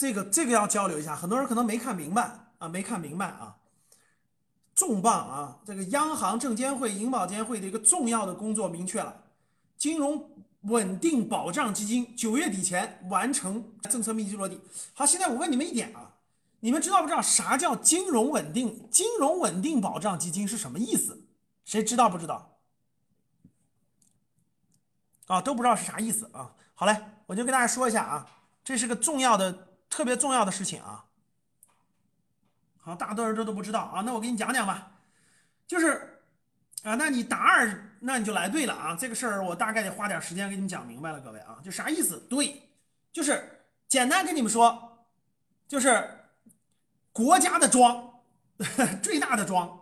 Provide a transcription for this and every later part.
这个这个要交流一下，很多人可能没看明白啊，没看明白啊。重磅啊！这个央行、证监会、银保监会的一个重要的工作明确了，金融稳定保障基金九月底前完成政策密集落地。好，现在我问你们一点啊，你们知道不知道啥叫金融稳定？金融稳定保障基金是什么意思？谁知道不知道？啊，都不知道是啥意思啊？好嘞，我就跟大家说一下啊，这是个重要的、特别重要的事情啊。好，大多数人都不知道啊，那我给你讲讲吧，就是啊，那你答二，那你就来对了啊，这个事儿我大概得花点时间给你们讲明白了，各位啊，就啥意思？对，就是简单跟你们说，就是国家的庄，最大的庄，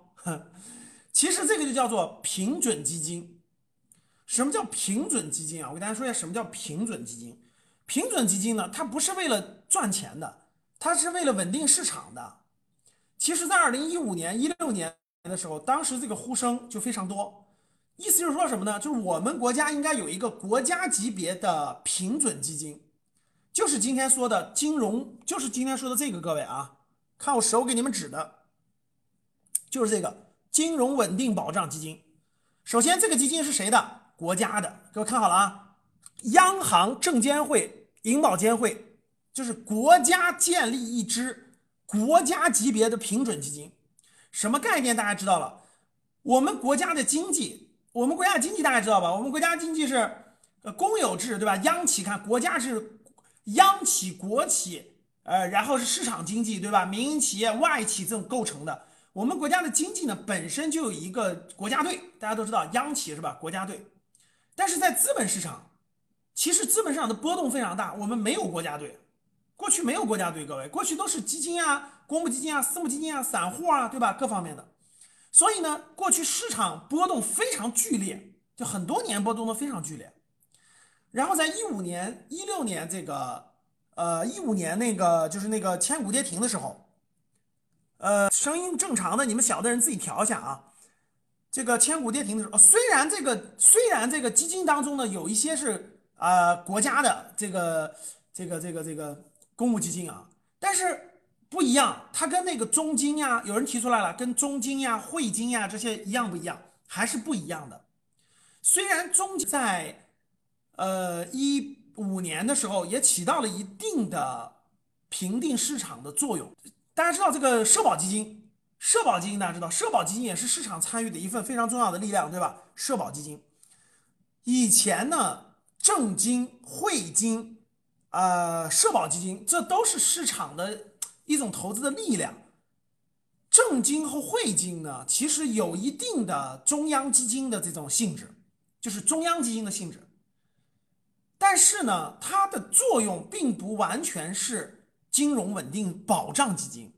其实这个就叫做平准基金。什么叫平准基金啊？我给大家说一下什么叫平准基金。平准基金呢，它不是为了赚钱的，它是为了稳定市场的。其实，在二零一五年、一六年的时候，当时这个呼声就非常多，意思就是说什么呢？就是我们国家应该有一个国家级别的平准基金，就是今天说的金融，就是今天说的这个，各位啊，看我手给你们指的，就是这个金融稳定保障基金。首先，这个基金是谁的？国家的。各位看好了啊，央行、证监会、银保监会，就是国家建立一支。国家级别的平准基金，什么概念？大家知道了。我们国家的经济，我们国家经济大家知道吧？我们国家经济是呃公有制，对吧？央企看国家是央企、国企，呃，然后是市场经济，对吧？民营企业、外企这种构成的。我们国家的经济呢，本身就有一个国家队，大家都知道央企是吧？国家队。但是在资本市场，其实资本市场的波动非常大，我们没有国家队。过去没有国家队，各位，过去都是基金啊、公募基金啊、私募基金啊、散户啊，对吧？各方面的，所以呢，过去市场波动非常剧烈，就很多年波动都非常剧烈。然后在一五年、一六年这个，呃，一五年那个就是那个千股跌停的时候，呃，声音正常的，你们小的人自己调一下啊。这个千股跌停的时候，虽然这个虽然这个基金当中呢有一些是呃国家的这个这个这个这个。公募基金啊，但是不一样，它跟那个中金呀，有人提出来了，跟中金呀、汇金呀这些一样不一样？还是不一样的。虽然中金在呃一五年的时候也起到了一定的平定市场的作用。大家知道这个社保基金，社保基金大家知道，社保基金也是市场参与的一份非常重要的力量，对吧？社保基金以前呢，证金、汇金。呃，社保基金这都是市场的一种投资的力量。证金和汇金呢，其实有一定的中央基金的这种性质，就是中央基金的性质。但是呢，它的作用并不完全是金融稳定保障基金。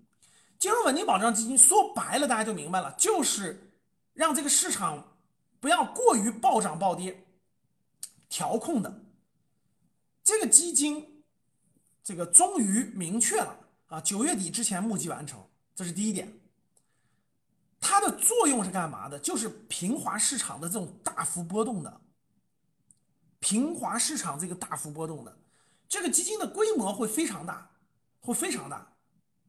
金融稳定保障基金说白了，大家就明白了，就是让这个市场不要过于暴涨暴跌，调控的。这个基金，这个终于明确了啊！九月底之前募集完成，这是第一点。它的作用是干嘛的？就是平滑市场的这种大幅波动的，平滑市场这个大幅波动的，这个基金的规模会非常大，会非常大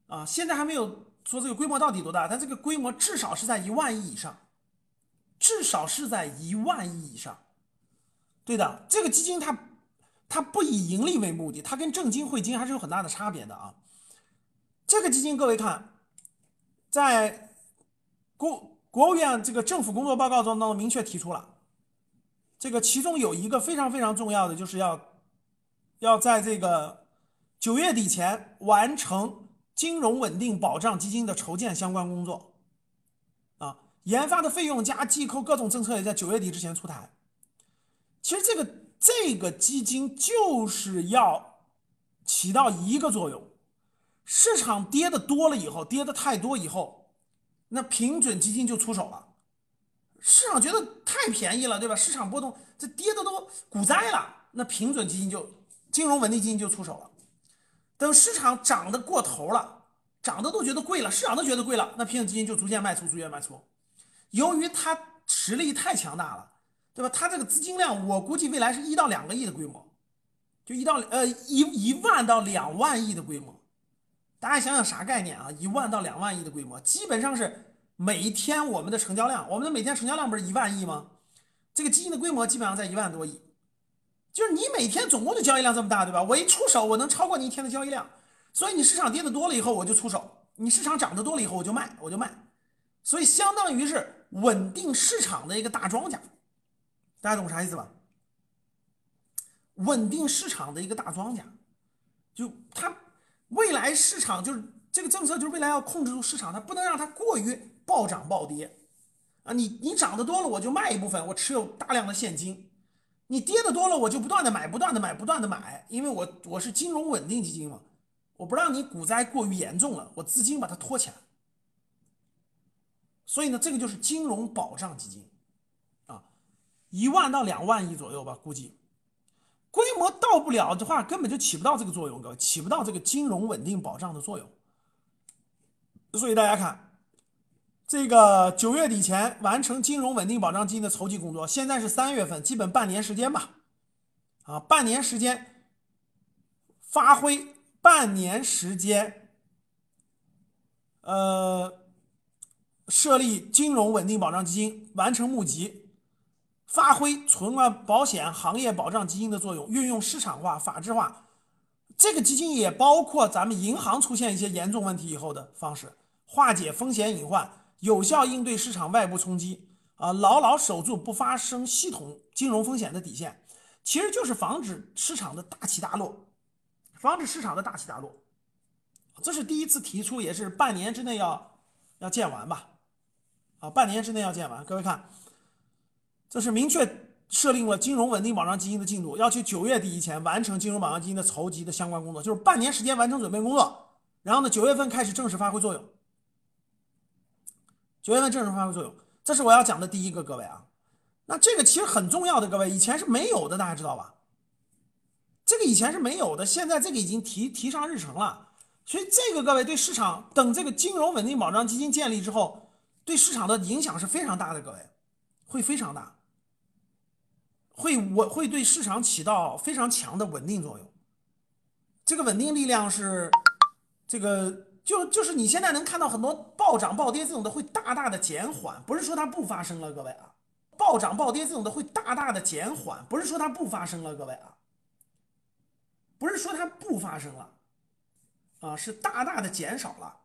啊！现在还没有说这个规模到底多大，但这个规模至少是在一万亿以上，至少是在一万亿以上。对的，这个基金它。它不以盈利为目的，它跟证金、汇金还是有很大的差别的啊。这个基金，各位看，在国国务院这个政府工作报告中当中明确提出了，这个其中有一个非常非常重要的，就是要要在这个九月底前完成金融稳定保障基金的筹建相关工作啊，研发的费用加计扣各种政策也在九月底之前出台。其实这个。这个基金就是要起到一个作用，市场跌的多了以后，跌的太多以后，那平准基金就出手了。市场觉得太便宜了，对吧？市场波动这跌的都股灾了，那平准基金就金融稳定基金就出手了。等市场涨得过头了，涨的都觉得贵了，市场都觉得贵了，那平准基金就逐渐卖出，逐渐卖出。由于它实力太强大了。对吧？它这个资金量，我估计未来是一到两个亿的规模，就一到呃一一万到两万亿的规模，大家想想啥概念啊？一万到两万亿的规模，基本上是每一天我们的成交量，我们的每天成交量不是一万亿吗？这个基金的规模基本上在一万多亿，就是你每天总共的交易量这么大，对吧？我一出手，我能超过你一天的交易量，所以你市场跌的多了以后，我就出手；你市场涨得多了以后，我就卖，我就卖，所以相当于是稳定市场的一个大庄家，大家懂啥意思吧？稳定市场的一个大庄家，就它未来市场就是这个政策，就是未来要控制住市场，它不能让它过于暴涨暴跌啊！你你涨得多了，我就卖一部分，我持有大量的现金；你跌的多了，我就不断的买，不断的买，不断的买，因为我我是金融稳定基金嘛，我不让你股灾过于严重了，我资金把它拖起来。所以呢，这个就是金融保障基金，一万到两万亿左右吧，估计。规模到不了的话，根本就起不到这个作用，各位起不到这个金融稳定保障的作用。所以大家看，这个九月底前完成金融稳定保障基金的筹集工作，现在是三月份，基本半年时间吧，啊，半年时间发挥，半年时间，呃，设立金融稳定保障基金，完成募集。发挥存款保险行业保障基金的作用，运用市场化、法治化，这个基金也包括咱们银行出现一些严重问题以后的方式，化解风险隐患，有效应对市场外部冲击，啊，牢牢守住不发生系统金融风险的底线，其实就是防止市场的大起大落，防止市场的大起大落，这是第一次提出，也是半年之内要要建完吧，啊，半年之内要建完，各位看。这是明确设定了金融稳定保障基金的进度，要求九月底以前完成金融保障基金的筹集的相关工作，就是半年时间完成准备工作，然后呢，九月份开始正式发挥作用。九月份正式发挥作用，这是我要讲的第一个，各位啊，那这个其实很重要的，各位以前是没有的，大家知道吧？这个以前是没有的，现在这个已经提提上日程了，所以这个各位对市场等这个金融稳定保障基金建立之后，对市场的影响是非常大的，各位会非常大。会我会对市场起到非常强的稳定作用，这个稳定力量是这个就就是你现在能看到很多暴涨暴跌这种的会大大的减缓，不是说它不发生了，各位啊，暴涨暴跌这种的会大大的减缓，不是说它不发生了，各位啊，不是说它不发生了，啊是大大的减少了。